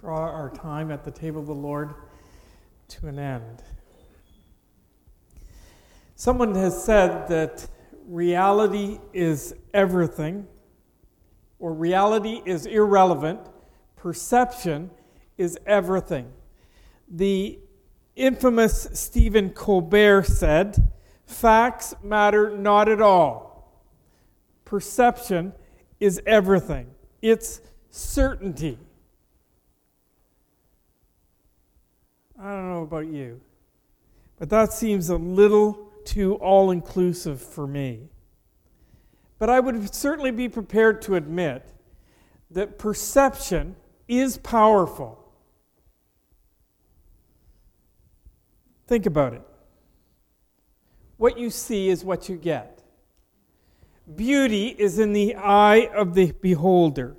draw our time at the table of the Lord to an end. Someone has said that reality is everything, or reality is irrelevant, perception is everything. The infamous Stephen Colbert said, Facts matter not at all. Perception is everything, it's certainty. I don't know about you, but that seems a little too all inclusive for me. But I would certainly be prepared to admit that perception is powerful. Think about it. What you see is what you get. Beauty is in the eye of the beholder.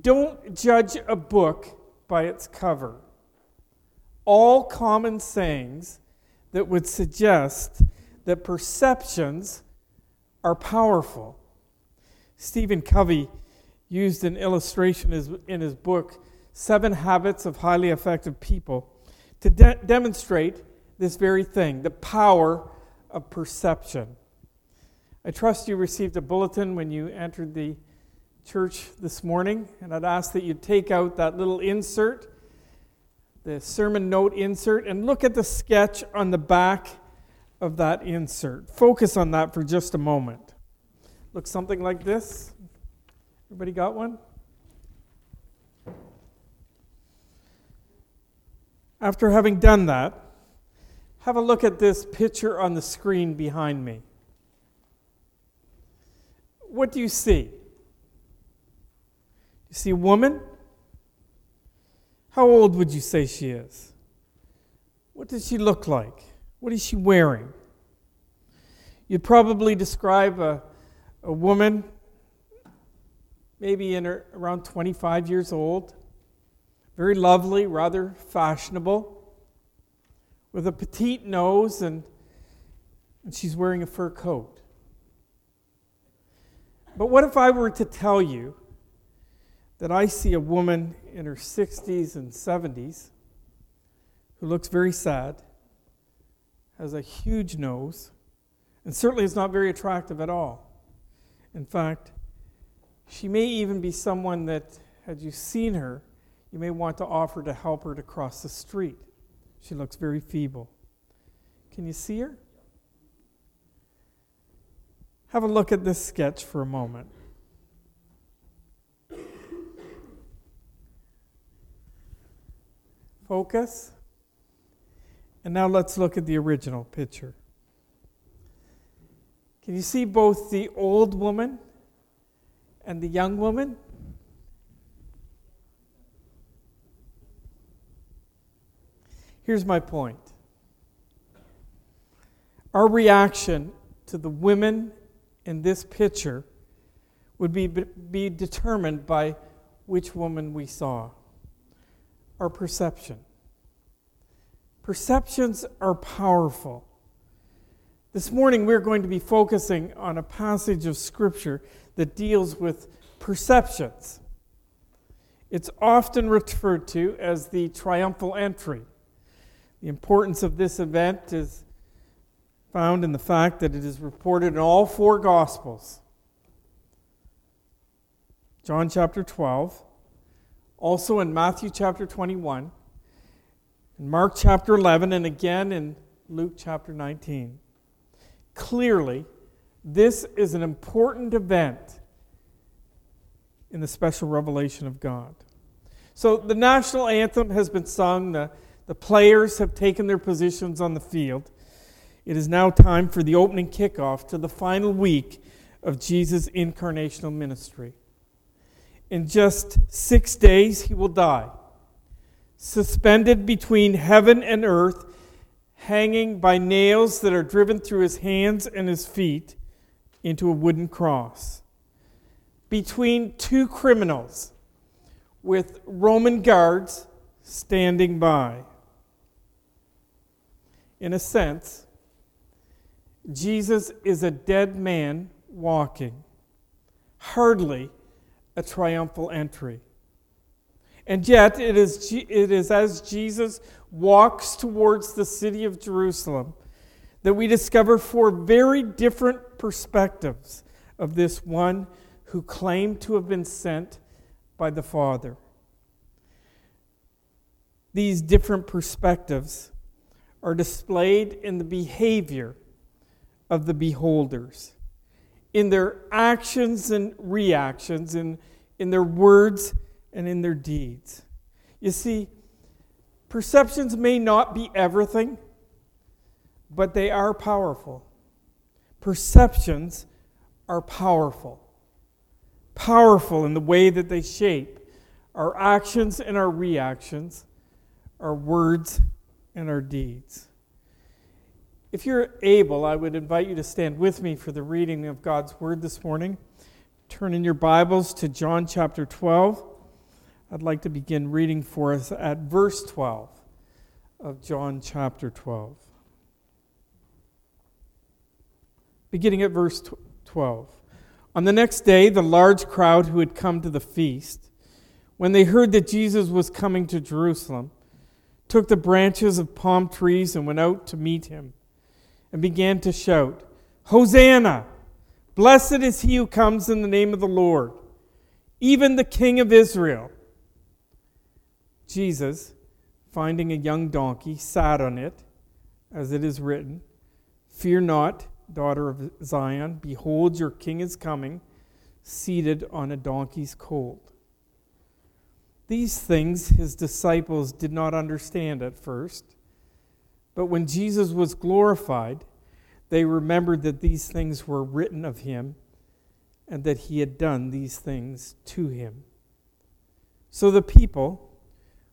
Don't judge a book by its cover all common sayings that would suggest that perceptions are powerful. Stephen Covey used an illustration in his book, Seven Habits of Highly Effective People, to de- demonstrate this very thing the power of perception. I trust you received a bulletin when you entered the church this morning, and I'd ask that you take out that little insert the sermon note insert and look at the sketch on the back of that insert. Focus on that for just a moment. Looks something like this. Everybody got one? After having done that, have a look at this picture on the screen behind me. What do you see? You see a woman how old would you say she is? What does she look like? What is she wearing? You'd probably describe a, a woman, maybe in her, around 25 years old, very lovely, rather fashionable, with a petite nose, and, and she's wearing a fur coat. But what if I were to tell you that I see a woman in her 60s and 70s who looks very sad, has a huge nose, and certainly is not very attractive at all. In fact, she may even be someone that, had you seen her, you may want to offer to help her to cross the street. She looks very feeble. Can you see her? Have a look at this sketch for a moment. Focus. And now let's look at the original picture. Can you see both the old woman and the young woman? Here's my point. Our reaction to the women in this picture would be, be determined by which woman we saw our perception. Perceptions are powerful. This morning, we're going to be focusing on a passage of Scripture that deals with perceptions. It's often referred to as the triumphal entry. The importance of this event is found in the fact that it is reported in all four Gospels John chapter 12, also in Matthew chapter 21, in Mark chapter 11, and again in Luke chapter 19. Clearly, this is an important event in the special revelation of God. So the national anthem has been sung, the, the players have taken their positions on the field. It is now time for the opening kickoff to the final week of Jesus' incarnational ministry. In just six days, he will die, suspended between heaven and earth, hanging by nails that are driven through his hands and his feet into a wooden cross. Between two criminals with Roman guards standing by. In a sense, Jesus is a dead man walking. Hardly a triumphal entry. And yet, it is, it is as Jesus walks towards the city of Jerusalem that we discover four very different perspectives of this one who claimed to have been sent by the Father. These different perspectives are displayed in the behavior of the beholders, in their actions and reactions, in, in their words and in their deeds. You see, perceptions may not be everything, but they are powerful. Perceptions are powerful. Powerful in the way that they shape our actions and our reactions, our words and our deeds. If you're able, I would invite you to stand with me for the reading of God's Word this morning. Turn in your Bibles to John chapter 12. I'd like to begin reading for us at verse 12 of John chapter 12. Beginning at verse 12. On the next day, the large crowd who had come to the feast, when they heard that Jesus was coming to Jerusalem, took the branches of palm trees and went out to meet him and began to shout, Hosanna! Blessed is he who comes in the name of the Lord, even the King of Israel. Jesus, finding a young donkey, sat on it, as it is written, Fear not, daughter of Zion, behold, your king is coming, seated on a donkey's colt. These things his disciples did not understand at first. But when Jesus was glorified, they remembered that these things were written of him and that he had done these things to him. So the people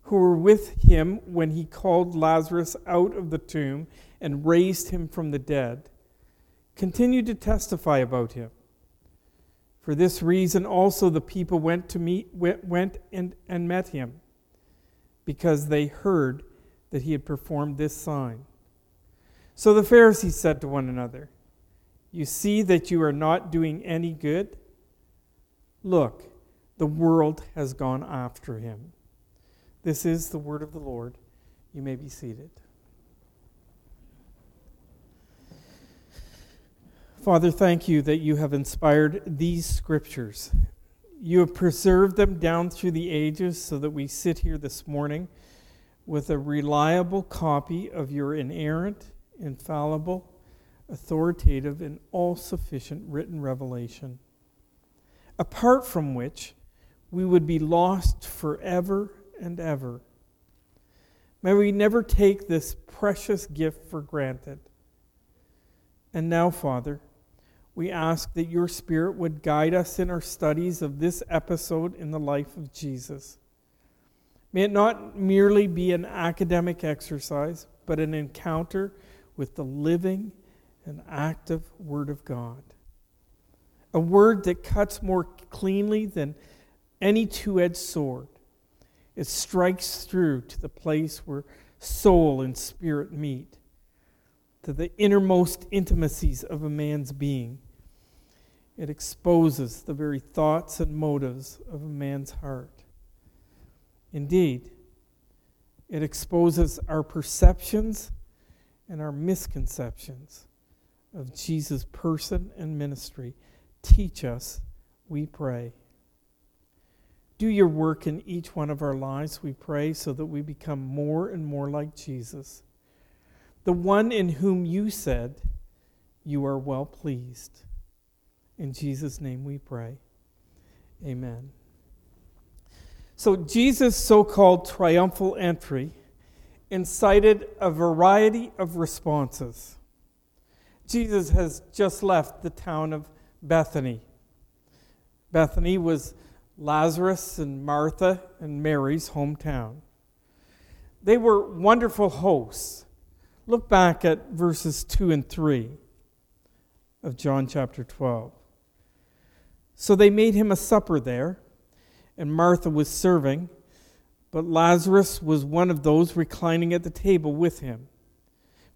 who were with him when he called Lazarus out of the tomb and raised him from the dead continued to testify about him. For this reason also the people went to meet went and, and met him because they heard that he had performed this sign. So the Pharisees said to one another, You see that you are not doing any good? Look, the world has gone after him. This is the word of the Lord. You may be seated. Father, thank you that you have inspired these scriptures. You have preserved them down through the ages so that we sit here this morning with a reliable copy of your inerrant, infallible, authoritative, and all sufficient written revelation, apart from which we would be lost forever and ever. May we never take this precious gift for granted. And now, Father, we ask that your Spirit would guide us in our studies of this episode in the life of Jesus. May it not merely be an academic exercise, but an encounter with the living and active Word of God. A word that cuts more cleanly than any two edged sword. It strikes through to the place where soul and spirit meet, to the innermost intimacies of a man's being. It exposes the very thoughts and motives of a man's heart. Indeed, it exposes our perceptions and our misconceptions of Jesus' person and ministry. Teach us, we pray. Do your work in each one of our lives, we pray, so that we become more and more like Jesus, the one in whom you said you are well pleased. In Jesus' name we pray. Amen. So, Jesus' so called triumphal entry incited a variety of responses. Jesus has just left the town of Bethany. Bethany was Lazarus and Martha and Mary's hometown. They were wonderful hosts. Look back at verses 2 and 3 of John chapter 12. So they made him a supper there and Martha was serving, but Lazarus was one of those reclining at the table with him.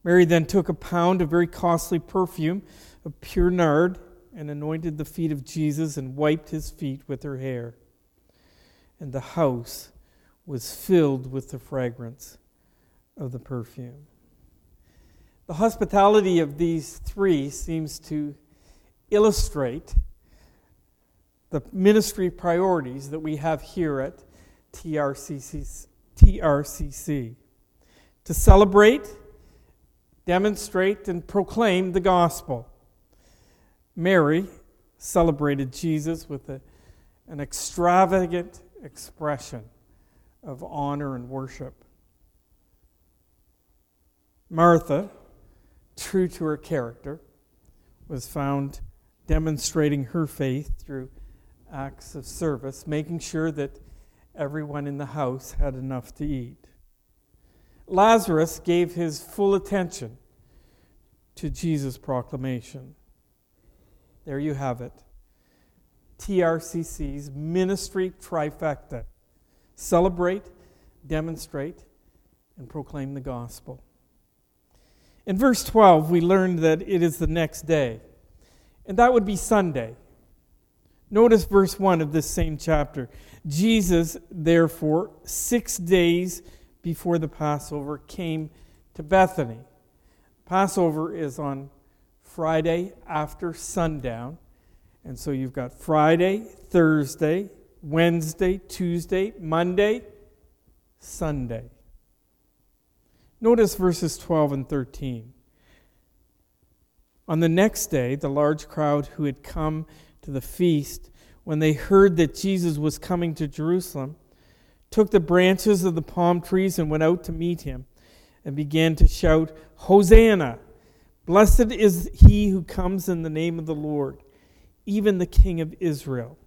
Mary then took a pound of very costly perfume of pure nard and anointed the feet of Jesus and wiped his feet with her hair. And the house was filled with the fragrance of the perfume. The hospitality of these three seems to illustrate the ministry priorities that we have here at TRCC, TRCC to celebrate, demonstrate, and proclaim the gospel. Mary celebrated Jesus with a, an extravagant expression of honor and worship. Martha, true to her character, was found demonstrating her faith through acts of service, making sure that everyone in the house had enough to eat. Lazarus gave his full attention to Jesus' proclamation. There you have it. TRCC's ministry trifecta celebrate, demonstrate, and proclaim the gospel. In verse 12, we learned that it is the next day, and that would be Sunday. Notice verse 1 of this same chapter. Jesus, therefore, six days before the Passover, came to Bethany. Passover is on Friday after sundown. And so you've got Friday, Thursday, Wednesday, Tuesday, Monday, Sunday. Notice verses 12 and 13. On the next day, the large crowd who had come to the feast, when they heard that Jesus was coming to Jerusalem, took the branches of the palm trees and went out to meet him and began to shout, Hosanna! Blessed is he who comes in the name of the Lord, even the King of Israel.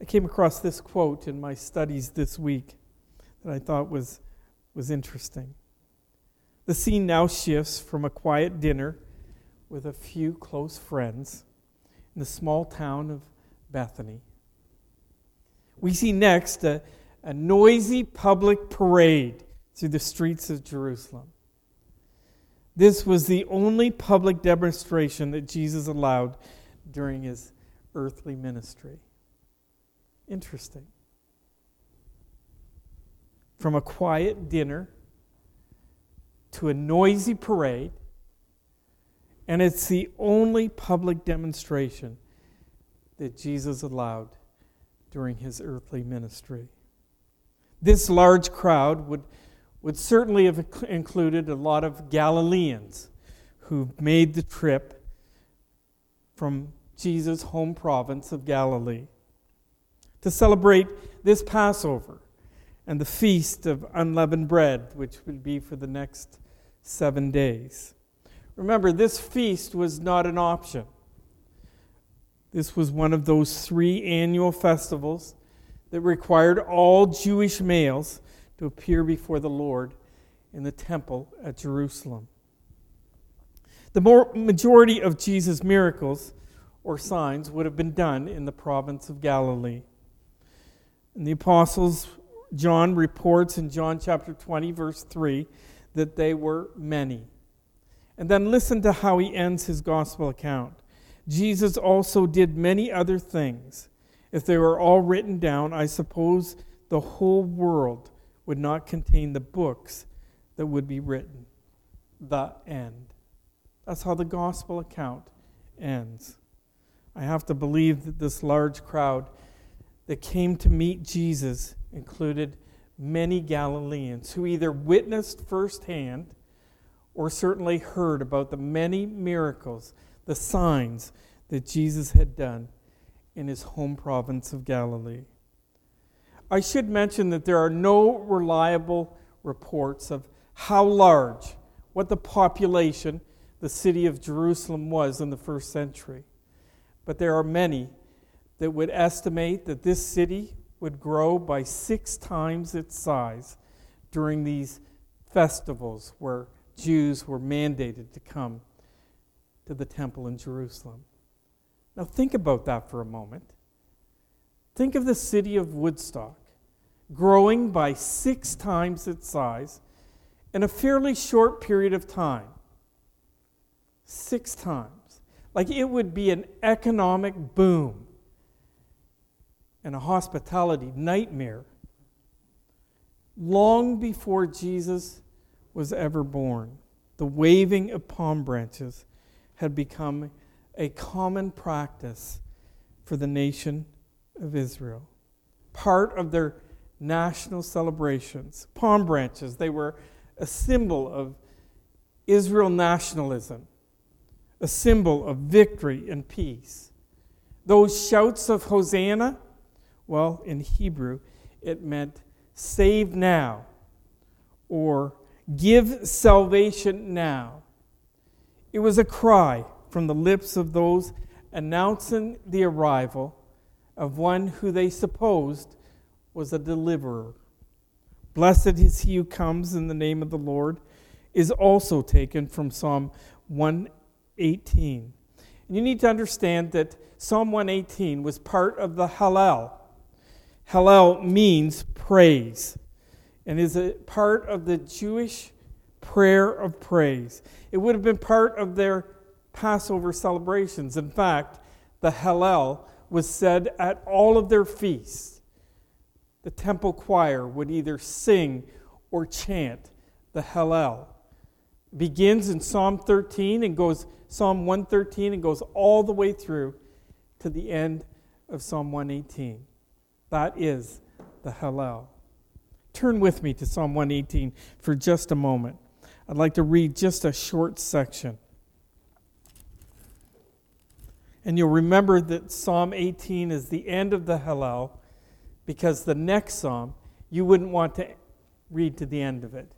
I came across this quote in my studies this week that I thought was, was interesting. The scene now shifts from a quiet dinner with a few close friends in the small town of Bethany. We see next a, a noisy public parade through the streets of Jerusalem. This was the only public demonstration that Jesus allowed during his earthly ministry. Interesting. From a quiet dinner to a noisy parade and it's the only public demonstration that Jesus allowed during his earthly ministry. This large crowd would, would certainly have included a lot of Galileans who made the trip from Jesus' home province of Galilee to celebrate this Passover and the feast of unleavened bread, which would be for the next seven days. Remember, this feast was not an option. This was one of those three annual festivals that required all Jewish males to appear before the Lord in the temple at Jerusalem. The majority of Jesus' miracles or signs would have been done in the province of Galilee. And the apostles, John reports in John chapter 20, verse 3, that they were many. And then listen to how he ends his gospel account. Jesus also did many other things. If they were all written down, I suppose the whole world would not contain the books that would be written. The end. That's how the gospel account ends. I have to believe that this large crowd that came to meet Jesus included many Galileans who either witnessed firsthand or certainly heard about the many miracles, the signs that Jesus had done in his home province of Galilee. I should mention that there are no reliable reports of how large, what the population, the city of Jerusalem was in the first century. But there are many that would estimate that this city would grow by six times its size during these festivals where Jews were mandated to come to the temple in Jerusalem. Now, think about that for a moment. Think of the city of Woodstock growing by six times its size in a fairly short period of time. Six times. Like it would be an economic boom and a hospitality nightmare long before Jesus was ever born. The waving of palm branches had become a common practice for the nation of Israel. Part of their national celebrations. Palm branches, they were a symbol of Israel nationalism, a symbol of victory and peace. Those shouts of Hosanna, well, in Hebrew, it meant save now or give salvation now. It was a cry from the lips of those announcing the arrival of one who they supposed was a deliverer. Blessed is he who comes in the name of the Lord, is also taken from Psalm 118. And you need to understand that Psalm 118 was part of the Hallel. Hallel means praise and is a part of the Jewish prayer of praise. It would have been part of their Passover celebrations. In fact, the Hallel was said at all of their feasts. The temple choir would either sing or chant the Hallel. It begins in Psalm 13 and goes Psalm 113 and goes all the way through to the end of Psalm 118. That is the Hallel. Turn with me to Psalm 118 for just a moment. I'd like to read just a short section. And you'll remember that Psalm 18 is the end of the Hallel because the next psalm you wouldn't want to read to the end of it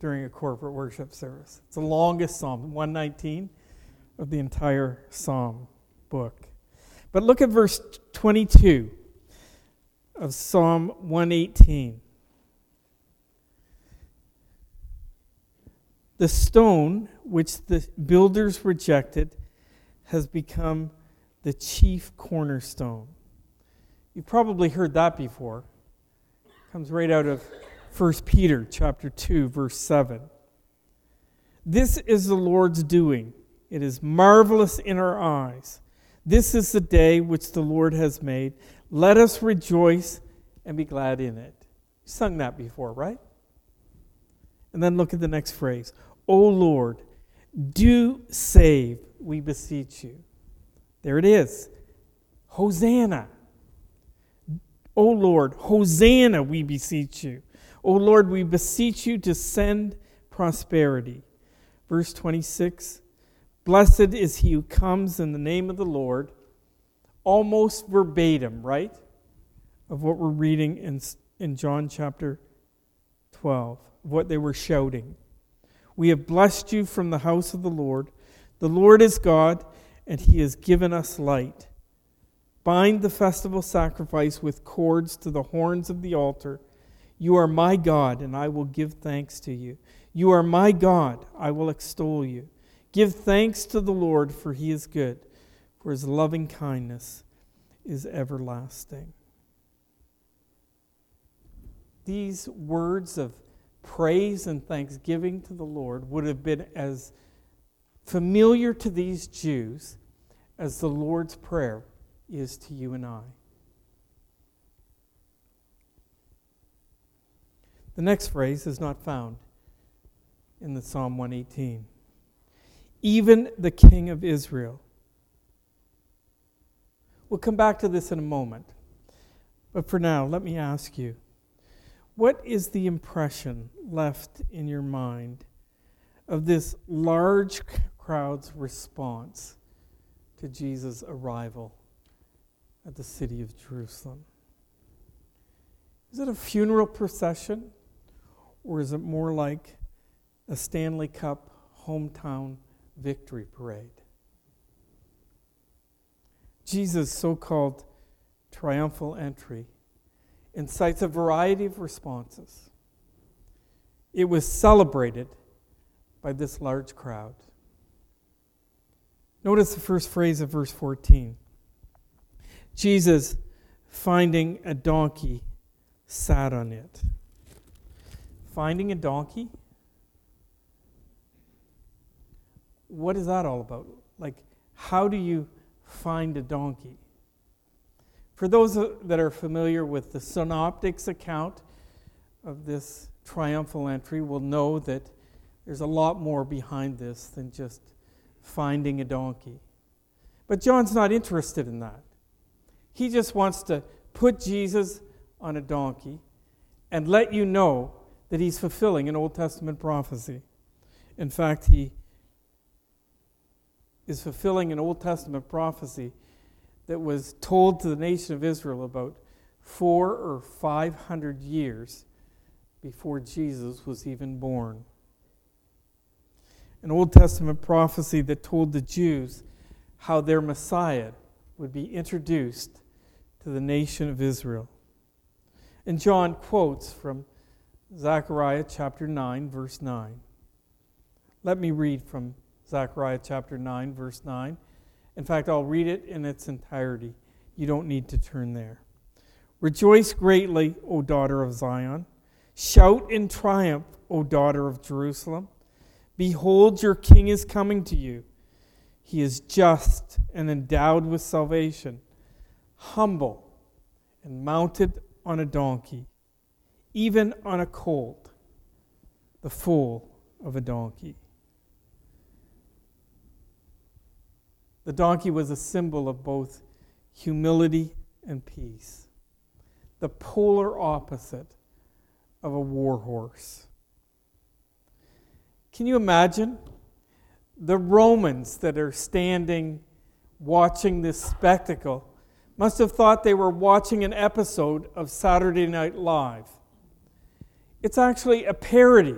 during a corporate worship service. It's the longest psalm, 119 of the entire psalm book. But look at verse 22 of Psalm 118. The stone which the builders rejected has become the chief cornerstone. You've probably heard that before. It comes right out of 1 Peter chapter 2 verse 7. This is the Lord's doing. It is marvelous in our eyes. This is the day which the Lord has made. Let us rejoice and be glad in it. You sung that before, right? And then look at the next phrase. O Lord, do save, we beseech you. There it is. Hosanna. O Lord, Hosanna, we beseech you. O Lord, we beseech you to send prosperity. Verse 26 Blessed is he who comes in the name of the Lord. Almost verbatim, right? Of what we're reading in, in John chapter 12, what they were shouting. We have blessed you from the house of the Lord. The Lord is God, and he has given us light. Bind the festival sacrifice with cords to the horns of the altar. You are my God, and I will give thanks to you. You are my God, I will extol you. Give thanks to the Lord, for he is good, for his loving kindness is everlasting. These words of praise and thanksgiving to the Lord would have been as familiar to these Jews as the Lord's Prayer is to you and I. The next phrase is not found in the Psalm 118 even the king of Israel. We'll come back to this in a moment. But for now, let me ask you what is the impression left in your mind of this large crowd's response to Jesus' arrival at the city of Jerusalem? Is it a funeral procession, or is it more like a Stanley Cup hometown victory parade. Jesus' so called triumphal entry incites a variety of responses. It was celebrated by this large crowd. Notice the first phrase of verse 14 Jesus, finding a donkey, sat on it. Finding a donkey? what is that all about? Like, how do you find a donkey? For those that are familiar with the synoptics account of this triumphal entry, will know that there's a lot more behind this than just finding a donkey. But John's not interested in that. He just wants to put Jesus on a donkey and let you know that he's fulfilling an Old Testament prophecy. In fact, he is fulfilling an Old Testament prophecy that was told to the nation of Israel about four or five hundred years before Jesus was even born. An Old Testament prophecy that told the Jews how their Messiah would be introduced to the nation of Israel. And John quotes from Zechariah chapter 9, verse 9. Let me read from Zechariah chapter 9, verse 9. In fact, I'll read it in its entirety. You don't need to turn there. Rejoice greatly, O daughter of Zion. Shout in triumph, O daughter of Jerusalem. Behold, your king is coming to you. He is just and endowed with salvation, humble and mounted on a donkey, even on a colt, the foal of a donkey. The donkey was a symbol of both humility and peace, the polar opposite of a war horse. Can you imagine the Romans that are standing watching this spectacle? Must have thought they were watching an episode of Saturday Night Live. It's actually a parody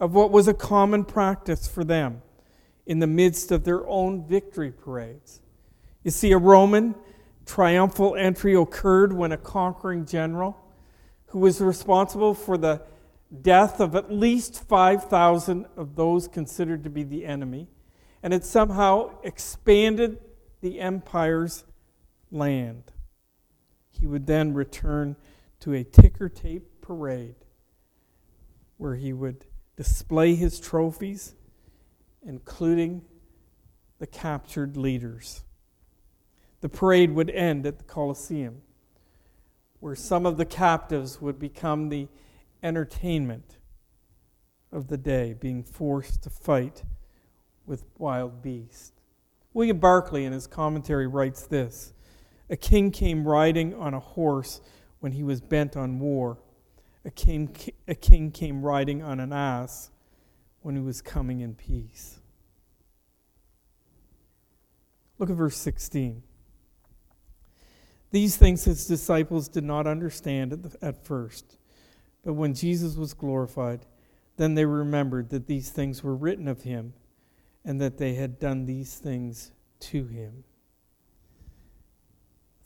of what was a common practice for them in the midst of their own victory parades. You see, a Roman triumphal entry occurred when a conquering general who was responsible for the death of at least 5,000 of those considered to be the enemy, and it somehow expanded the empire's land. He would then return to a ticker tape parade where he would display his trophies including the captured leaders. The parade would end at the Colosseum, where some of the captives would become the entertainment of the day, being forced to fight with wild beasts. William Barclay, in his commentary, writes this A king came riding on a horse when he was bent on war. A king, a king came riding on an ass when he was coming in peace. Look at verse 16. These things his disciples did not understand at, the, at first, but when Jesus was glorified, then they remembered that these things were written of him and that they had done these things to him.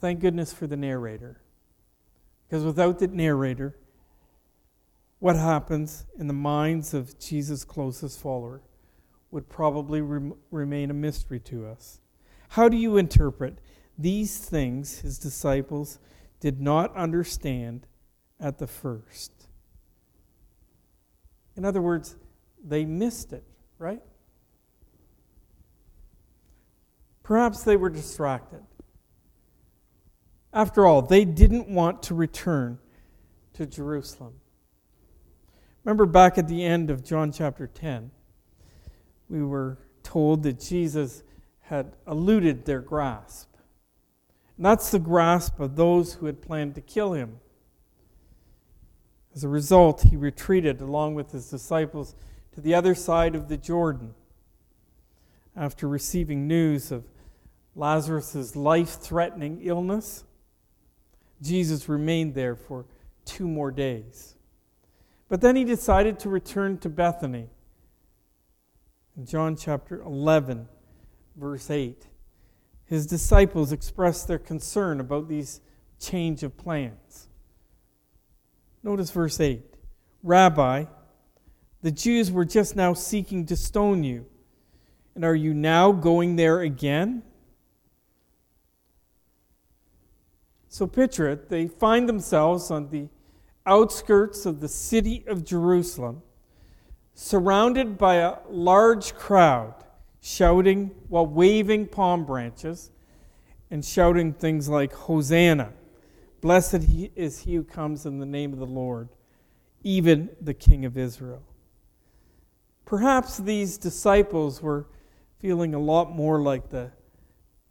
Thank goodness for the narrator. Because without the narrator, what happens in the minds of Jesus' closest follower would probably remain a mystery to us. How do you interpret these things his disciples did not understand at the first? In other words, they missed it, right? Perhaps they were distracted. After all, they didn't want to return to Jerusalem. Remember back at the end of John chapter 10, we were told that Jesus had eluded their grasp. And that's the grasp of those who had planned to kill him. As a result, he retreated along with his disciples to the other side of the Jordan after receiving news of Lazarus' life threatening illness. Jesus remained there for two more days. But then he decided to return to Bethany. In John chapter 11, verse 8, his disciples expressed their concern about these change of plans. Notice verse 8 Rabbi, the Jews were just now seeking to stone you, and are you now going there again? So picture it. They find themselves on the outskirts of the city of Jerusalem, surrounded by a large crowd, shouting while waving palm branches, and shouting things like, Hosanna! Blessed is he who comes in the name of the Lord, even the King of Israel. Perhaps these disciples were feeling a lot more like the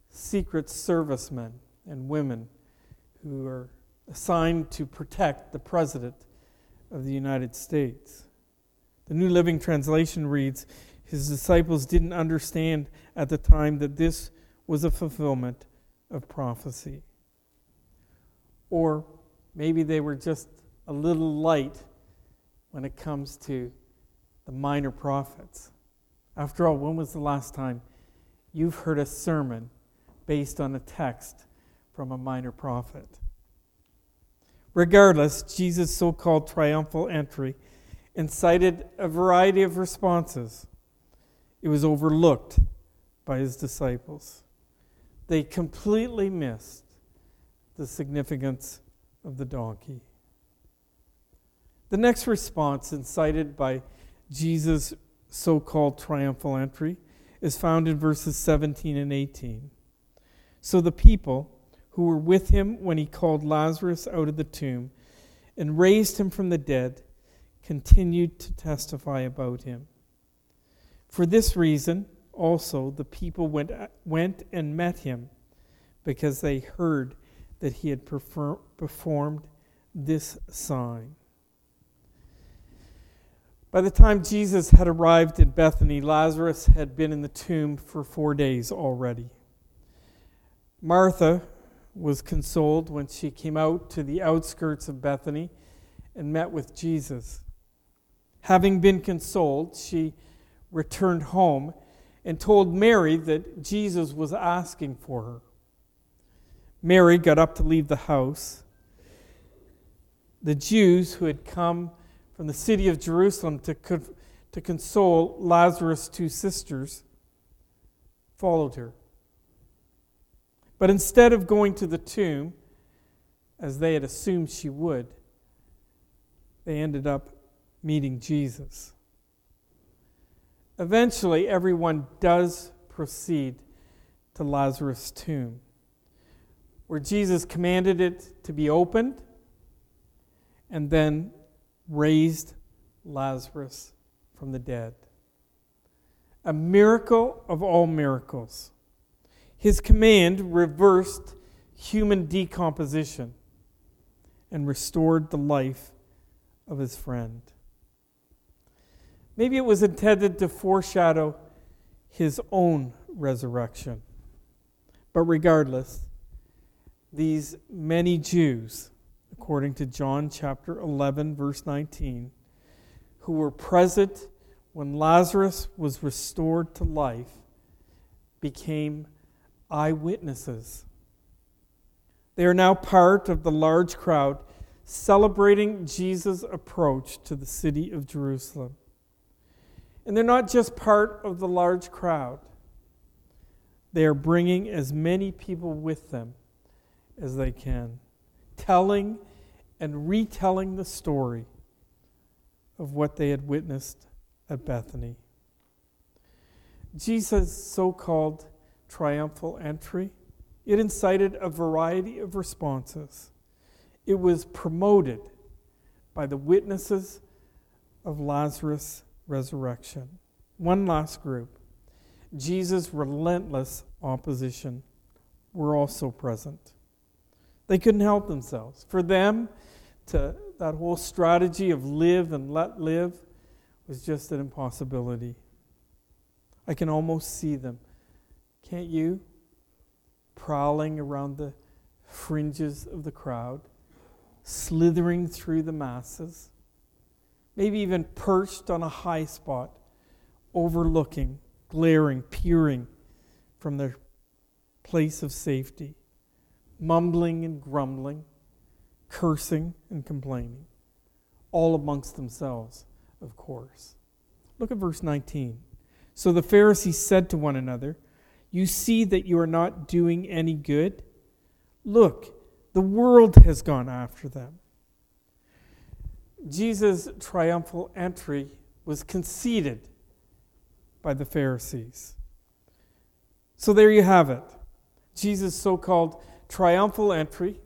secret servicemen and women who are assigned to protect the President of the United States. The New Living Translation reads His disciples didn't understand at the time that this was a fulfillment of prophecy. Or maybe they were just a little light when it comes to the minor prophets. After all, when was the last time you've heard a sermon based on a text from a minor prophet? Regardless, Jesus' so called triumphal entry incited a variety of responses. It was overlooked by his disciples. They completely missed the significance of the donkey. The next response, incited by Jesus' so called triumphal entry, is found in verses 17 and 18. So the people who were with him when he called Lazarus out of the tomb and raised him from the dead continued to testify about him. For this reason, also, the people went, went and met him because they heard that he had prefer, performed this sign. By the time Jesus had arrived in Bethany, Lazarus had been in the tomb for four days already. Martha was consoled when she came out to the outskirts of Bethany and met with Jesus. Having been consoled, she returned home and told Mary that Jesus was asking for her. Mary got up to leave the house. The Jews who had come from the city of Jerusalem to, to console Lazarus' two sisters followed her. But instead of going to the tomb, as they had assumed she would, they ended up meeting Jesus. Eventually, everyone does proceed to Lazarus' tomb where Jesus commanded it to be opened and then raised Lazarus from the dead. A miracle of all miracles. His command reversed human decomposition and restored the life of his friend. Maybe it was intended to foreshadow his own resurrection. But regardless, these many Jews, according to John chapter 11, verse 19, who were present when Lazarus was restored to life, became eyewitnesses. They are now part of the large crowd celebrating Jesus' approach to the city of Jerusalem. And they're not just part of the large crowd, they are bringing as many people with them as they can, telling and retelling the story of what they had witnessed at Bethany. Jesus' so called triumphal entry, it incited a variety of responses. It was promoted by the witnesses of Lazarus' resurrection. One last group Jesus' relentless opposition were also present. They couldn't help themselves. For them, to, that whole strategy of live and let live was just an impossibility. I can almost see them. Can't you? Prowling around the fringes of the crowd, slithering through the masses, maybe even perched on a high spot, overlooking, glaring, peering from their place of safety mumbling and grumbling, cursing and complaining, all amongst themselves, of course. Look at verse 19. So the Pharisees said to one another, You see that you are not doing any good? Look, the world has gone after them. Jesus' triumphal entry was conceded by the Pharisees. So there you have it. Jesus' so called triumphal entry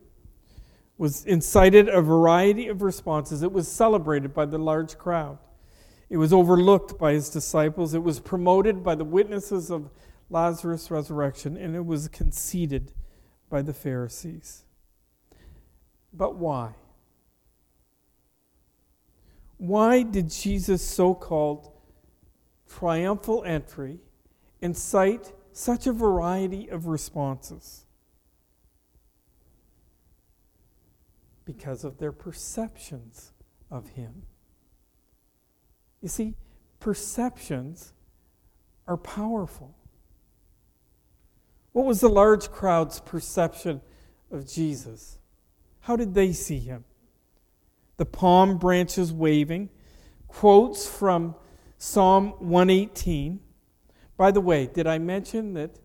was incited a variety of responses. It was celebrated by the large crowd. It was overlooked by his disciples. It was promoted by the witnesses of Lazarus' resurrection, and it was conceded by the Pharisees. But why? Why did Jesus' so called triumphal entry incite such a variety of responses? Because of their perceptions of him. You see, perceptions are powerful. What was the large crowd's perception of Jesus? How did they see him? The palm branches waving, quotes from Psalm 118. By the way, did I mention that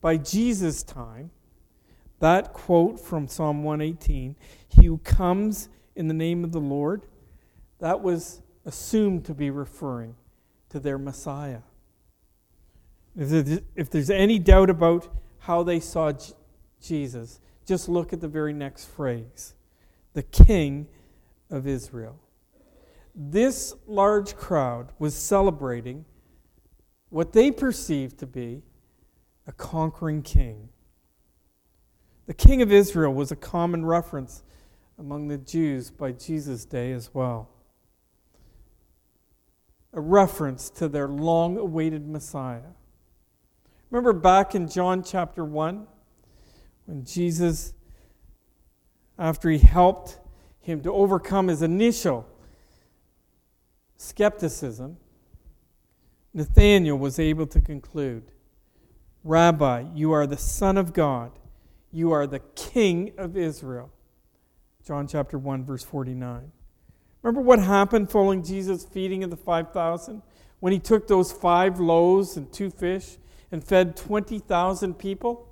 by Jesus' time, that quote from Psalm 118, he who comes in the name of the Lord, that was assumed to be referring to their Messiah. If there's any doubt about how they saw Jesus, just look at the very next phrase the King of Israel. This large crowd was celebrating what they perceived to be a conquering king. The King of Israel was a common reference among the Jews by Jesus' day as well a reference to their long awaited Messiah. Remember back in John chapter 1 when Jesus, after he helped him to overcome his initial skepticism, Nathanael was able to conclude Rabbi, you are the Son of God, you are the King of Israel. John chapter 1, verse 49. Remember what happened following Jesus' feeding of the 5,000? When he took those five loaves and two fish and fed 20,000 people?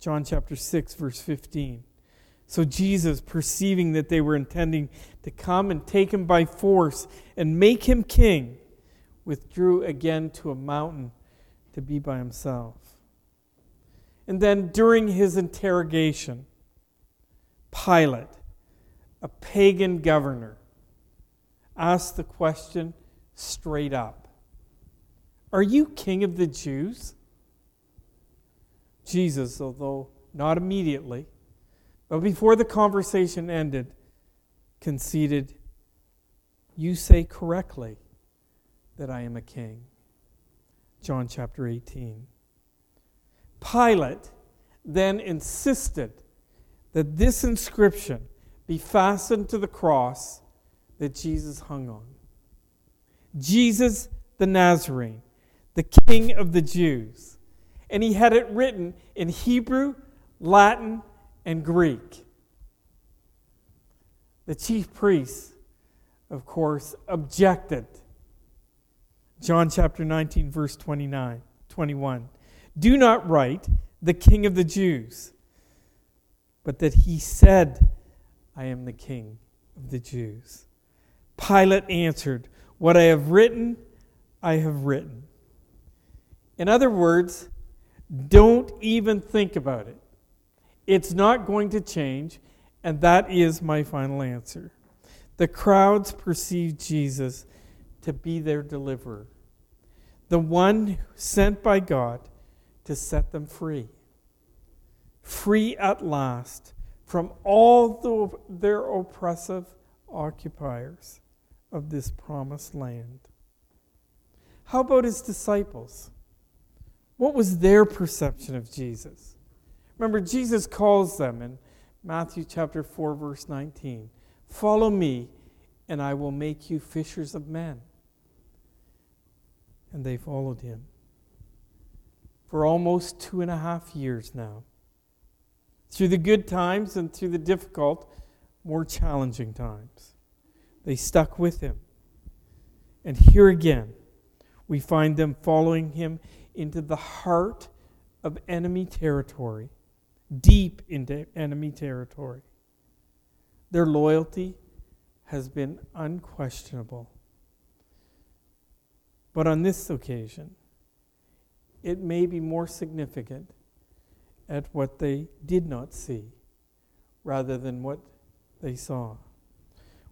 John chapter 6, verse 15. So Jesus, perceiving that they were intending to come and take him by force and make him king, withdrew again to a mountain to be by himself. And then during his interrogation, Pilate a pagan governor, asked the question straight up Are you king of the Jews? Jesus, although not immediately, but before the conversation ended, conceded, You say correctly that I am a king. John chapter 18. Pilate then insisted that this inscription be fastened to the cross that Jesus hung on. Jesus the Nazarene, the King of the Jews. And he had it written in Hebrew, Latin, and Greek. The chief priests, of course, objected. John chapter 19, verse 29, 21. Do not write the King of the Jews, but that he said, I am the king of the Jews. Pilate answered, What I have written, I have written. In other words, don't even think about it. It's not going to change, and that is my final answer. The crowds perceived Jesus to be their deliverer, the one sent by God to set them free. Free at last from all the, their oppressive occupiers of this promised land. How about his disciples? What was their perception of Jesus? Remember, Jesus calls them in Matthew chapter 4, verse 19 Follow me, and I will make you fishers of men. And they followed him for almost two and a half years now through the good times and through the difficult, more challenging times. They stuck with him. And here again, we find them following him into the heart of enemy territory, deep into enemy territory. Their loyalty has been unquestionable. But on this occasion, it may be more significant at what they did not see rather than what they saw.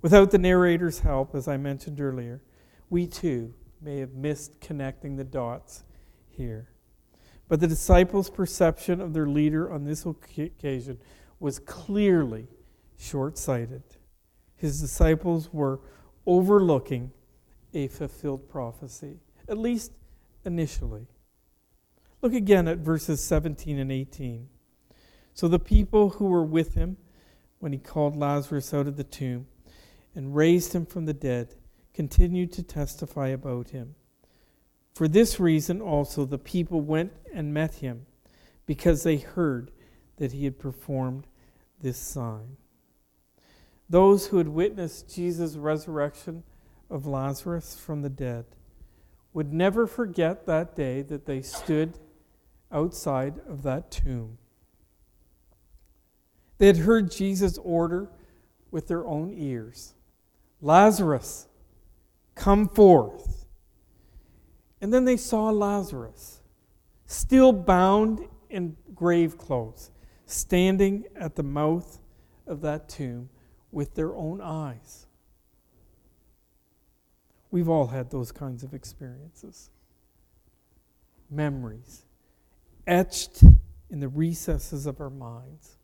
Without the narrator's help, as I mentioned earlier, we too may have missed connecting the dots here. But the disciples' perception of their leader on this occasion was clearly short sighted. His disciples were overlooking a fulfilled prophecy, at least initially. Look again at verses 17 and 18. So the people who were with him when he called Lazarus out of the tomb and raised him from the dead continued to testify about him. For this reason also the people went and met him, because they heard that he had performed this sign. Those who had witnessed Jesus' resurrection of Lazarus from the dead would never forget that day that they stood outside of that tomb. They had heard Jesus order with their own ears Lazarus, come forth. And then they saw Lazarus, still bound in grave clothes, standing at the mouth of that tomb with their own eyes. We've all had those kinds of experiences. Memories etched in the recesses of our minds.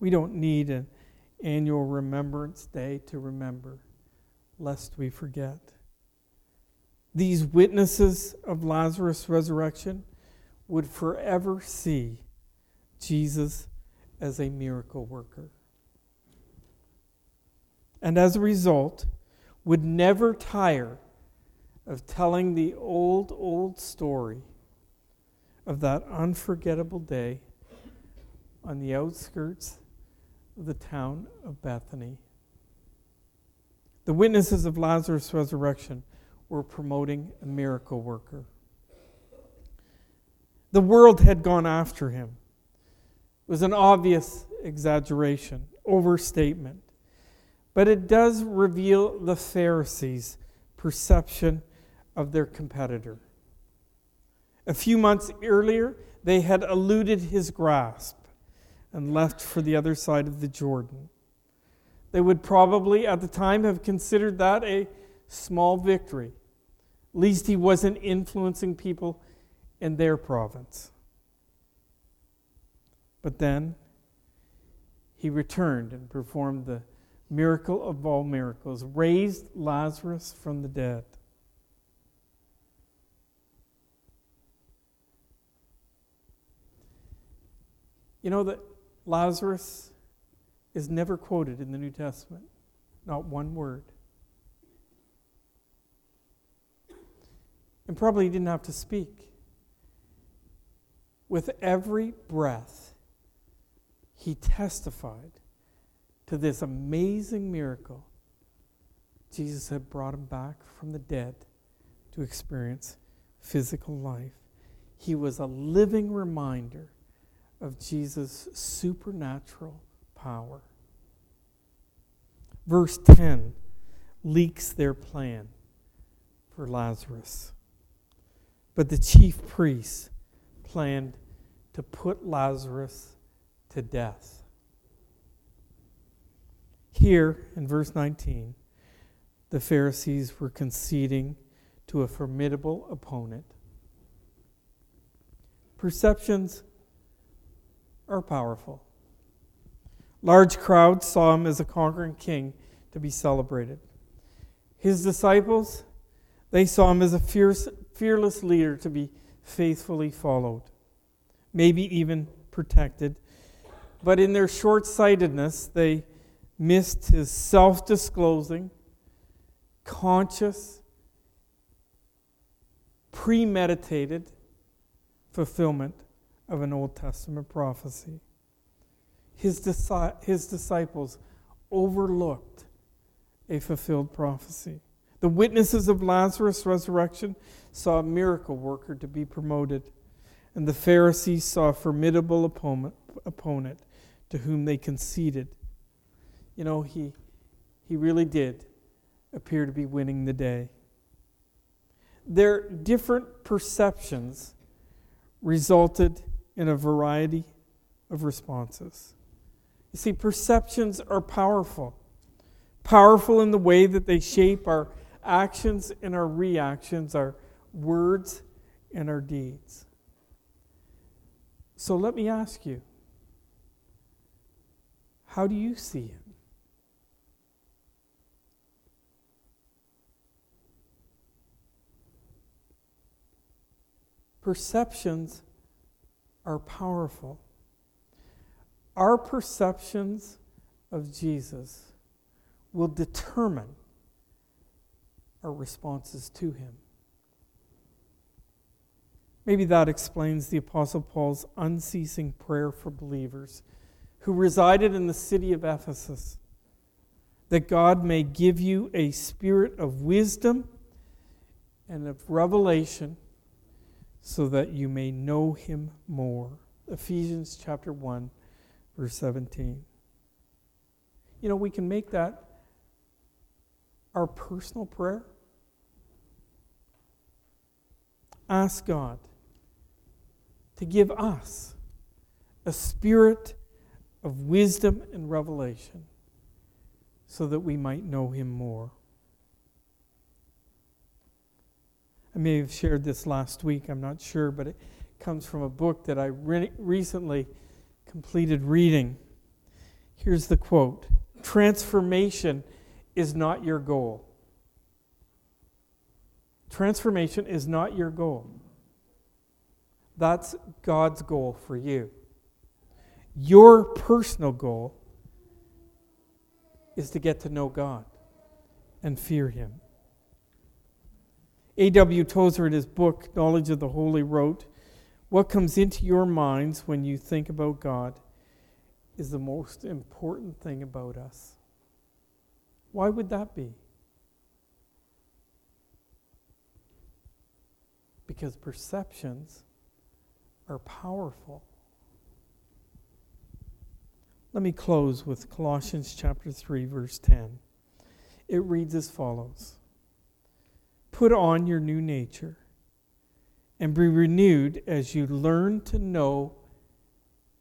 We don't need an annual remembrance day to remember, lest we forget. These witnesses of Lazarus' resurrection would forever see Jesus as a miracle worker. And as a result, would never tire of telling the old, old story of that unforgettable day on the outskirts of the town of Bethany. The witnesses of Lazarus' resurrection were promoting a miracle worker. The world had gone after him. It was an obvious exaggeration, overstatement. But it does reveal the Pharisees' perception of their competitor. A few months earlier, they had eluded his grasp and left for the other side of the Jordan. They would probably, at the time, have considered that a small victory. Least he wasn't influencing people in their province. But then he returned and performed the miracle of all miracles, raised Lazarus from the dead. You know that Lazarus is never quoted in the New Testament, not one word. And probably he didn't have to speak. With every breath, he testified to this amazing miracle. Jesus had brought him back from the dead to experience physical life. He was a living reminder of Jesus' supernatural power. Verse 10 leaks their plan for Lazarus. But the chief priests planned to put Lazarus to death. Here in verse 19, the Pharisees were conceding to a formidable opponent. Perceptions are powerful. Large crowds saw him as a conquering king to be celebrated. His disciples, they saw him as a fierce, fearless leader to be faithfully followed, maybe even protected. But in their short sightedness, they missed his self disclosing, conscious, premeditated fulfillment of an Old Testament prophecy. His, disi- his disciples overlooked a fulfilled prophecy. The witnesses of Lazarus' resurrection saw a miracle worker to be promoted, and the Pharisees saw a formidable opponent, opponent to whom they conceded. You know, he, he really did appear to be winning the day. their different perceptions resulted in a variety of responses. You see, perceptions are powerful. Powerful in the way that they shape our actions and our reactions, our words and our deeds. So let me ask you how do you see it? Perceptions are powerful. Our perceptions of Jesus will determine our responses to him. Maybe that explains the Apostle Paul's unceasing prayer for believers who resided in the city of Ephesus that God may give you a spirit of wisdom and of revelation so that you may know him more. Ephesians chapter 1 verse 17. You know, we can make that our personal prayer. Ask God to give us a spirit of wisdom and revelation so that we might know him more. I may have shared this last week, I'm not sure, but it comes from a book that I re- recently completed reading. Here's the quote Transformation is not your goal. Transformation is not your goal. That's God's goal for you. Your personal goal is to get to know God and fear Him. A.W. Tozer, in his book, Knowledge of the Holy, wrote What comes into your minds when you think about God is the most important thing about us. Why would that be? Because perceptions are powerful. Let me close with Colossians chapter 3 verse 10. It reads as follows: Put on your new nature and be renewed as you learn to know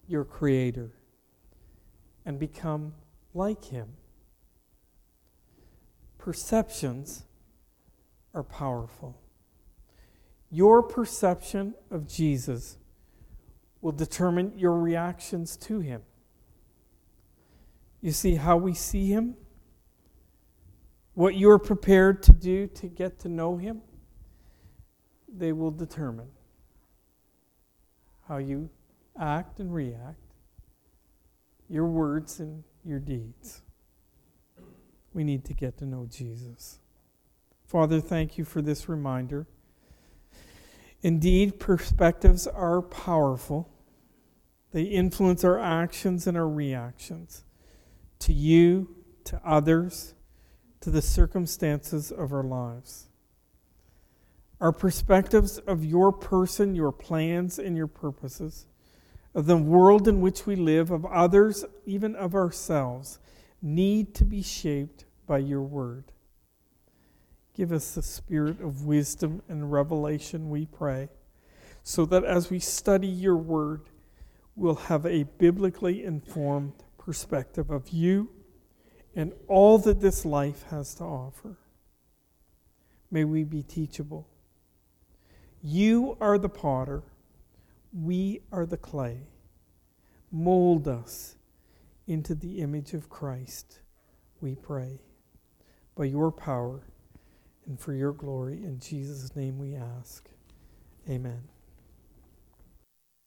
your creator and become like him. Perceptions are powerful. Your perception of Jesus will determine your reactions to him. You see how we see him? What you're prepared to do to get to know him? They will determine how you act and react, your words and your deeds. We need to get to know Jesus. Father, thank you for this reminder. Indeed, perspectives are powerful. They influence our actions and our reactions to you, to others, to the circumstances of our lives. Our perspectives of your person, your plans, and your purposes, of the world in which we live, of others, even of ourselves, need to be shaped by your word. Give us the spirit of wisdom and revelation, we pray, so that as we study your word, we'll have a biblically informed perspective of you and all that this life has to offer. May we be teachable. You are the potter, we are the clay. Mold us into the image of Christ, we pray. By your power and for your glory, in Jesus' name we ask. Amen.